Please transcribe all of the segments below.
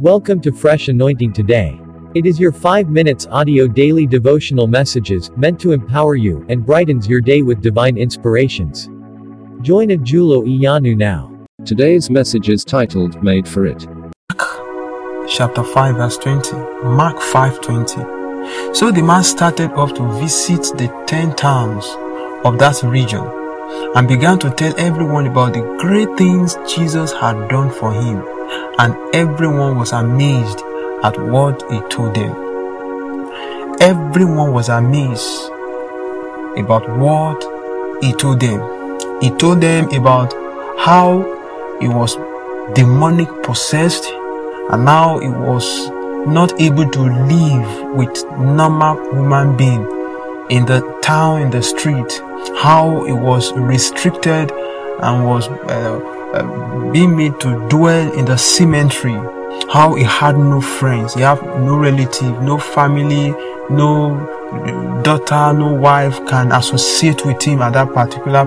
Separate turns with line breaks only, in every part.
Welcome to Fresh Anointing Today. It is your 5 minutes audio daily devotional messages meant to empower you and brightens your day with divine inspirations. Join Ajulo Iyanu now.
Today's message is titled Made for It.
chapter 5 verse 20 mark 5:20 so the man started off to visit the 10 towns of that region and began to tell everyone about the great things Jesus had done for him and everyone was amazed at what he told them. Everyone was amazed about what he told them. He told them about how he was demonic possessed and now he was not able to live with normal human being in the town in the street. How he was restricted and was uh, uh, being made to dwell in the cemetery how he had no friends. He had no relative no family no daughter no wife can associate with him at that particular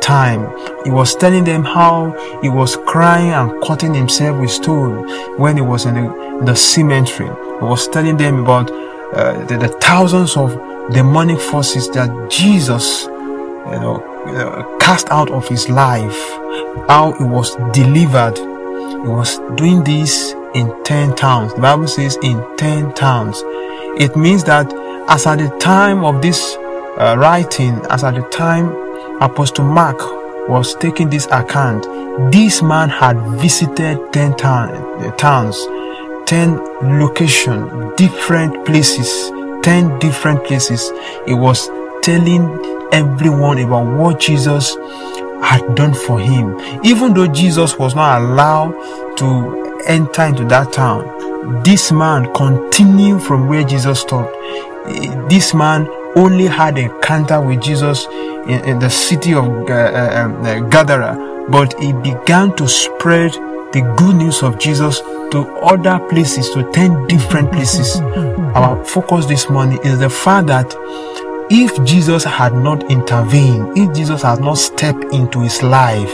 time. He was telling them how he was crying and cutting himself with stone when he was in the, in the cemetery he was telling them about uh, the, the thousands of demonic forces that jesus you know uh, cast out of his life how he was delivered. He was doing this in 10 towns. The bible says in 10 towns. It means that as at the time of this uh, writing as at the time apostle mark was taking this account this man had visited 10 town, uh, towns 10 location different places 10 different places. He was telling everyone about what jesus had done for him. Even though jesus was not allowed to enter into that town this man continued from where jesus stopped. This man only had a encounter with jesus in, in the city of uh, uh, uh, gadara. But he began to spread the good news of jesus to other places to 10 different places. Our focus this morning is the fact that if jesus had not intervened if jesus had not stepped into his life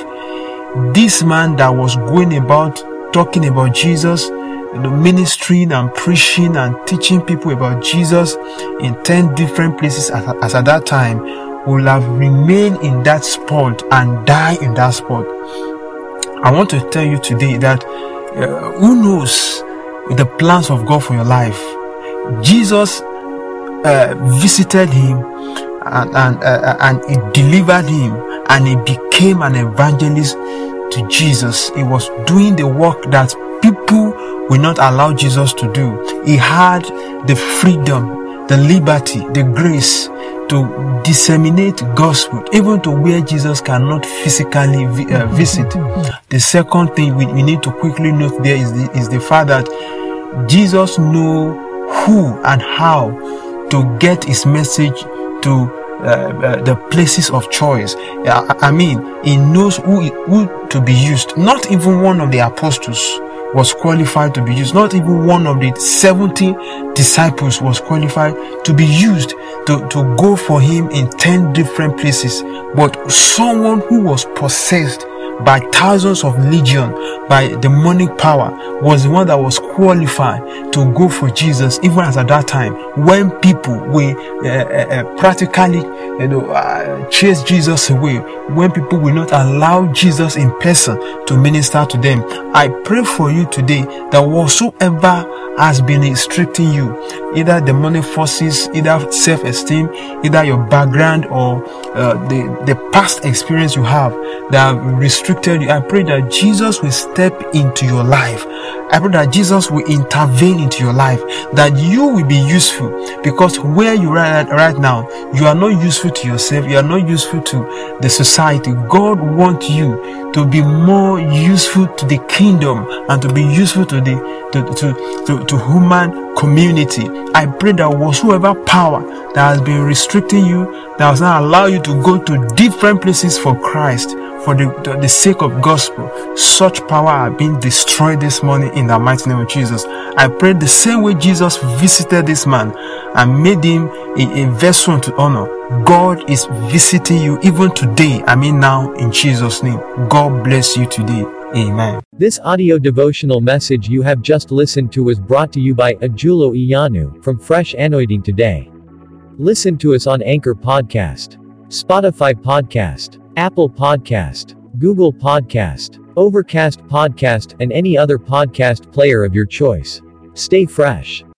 this man that was going about talking about jesus you know, ministering and preaching and teaching people about jesus in 10 different places as, as at that time will have remained in that spot and die in that spot. I want to tell you today that uh, who knows the plans of god for your life? Jesus uh, visited him and and, uh, and he delivered him and he became an evangelist to jesus. He was doing the work that people will not allow jesus to do. He had the freedom the liberty the grace to disseminate gospel even to where jesus cannot physically vi- uh, visit. The second thing we, we need to quickly note there is the, is the fact that jesus knew who and how to get his message to uh, uh, the places of choice. I, I mean, he knows who, who to be used. Not even one of the apostles was qualified to be used. Not even one of the 70 disciples was qualified to be used to, to go for him in 10 different places. But someone who was possessed by thousands of legion by demonic power was the one that was qualified to go for jesus even as at that time when people were uh, uh, practically you know uh, chase jesus away when people will not allow jesus in person to minister to them. I pray for you today that whatsoever has been restricting you. Either demonic forces either self-esteem either your background or uh, the the past experience you have that have restricted you. I pray that jesus will step into your life. I pray that jesus will intervene into your life that you will be useful. Because where you are at right now you are not useful to yourself. You are not useful to the society. God wants you to be more useful to the kingdom and to be useful to the to, to, to, to human community. I pray that whatsoever power that has been restricting you that does not allow you to go to different places for christ for the, the, the sake of gospel, such power are being destroyed this morning in the mighty name of Jesus. I pray the same way Jesus visited this man and made him a, a vessel to honor. God is visiting you even today. I mean now in Jesus' name. God bless you today. Amen.
This audio devotional message you have just listened to was brought to you by Ajulo Iyanu from Fresh Anointing Today. Listen to us on Anchor Podcast, Spotify Podcast, Apple Podcast, Google Podcast, Overcast Podcast, and any other podcast player of your choice. Stay fresh.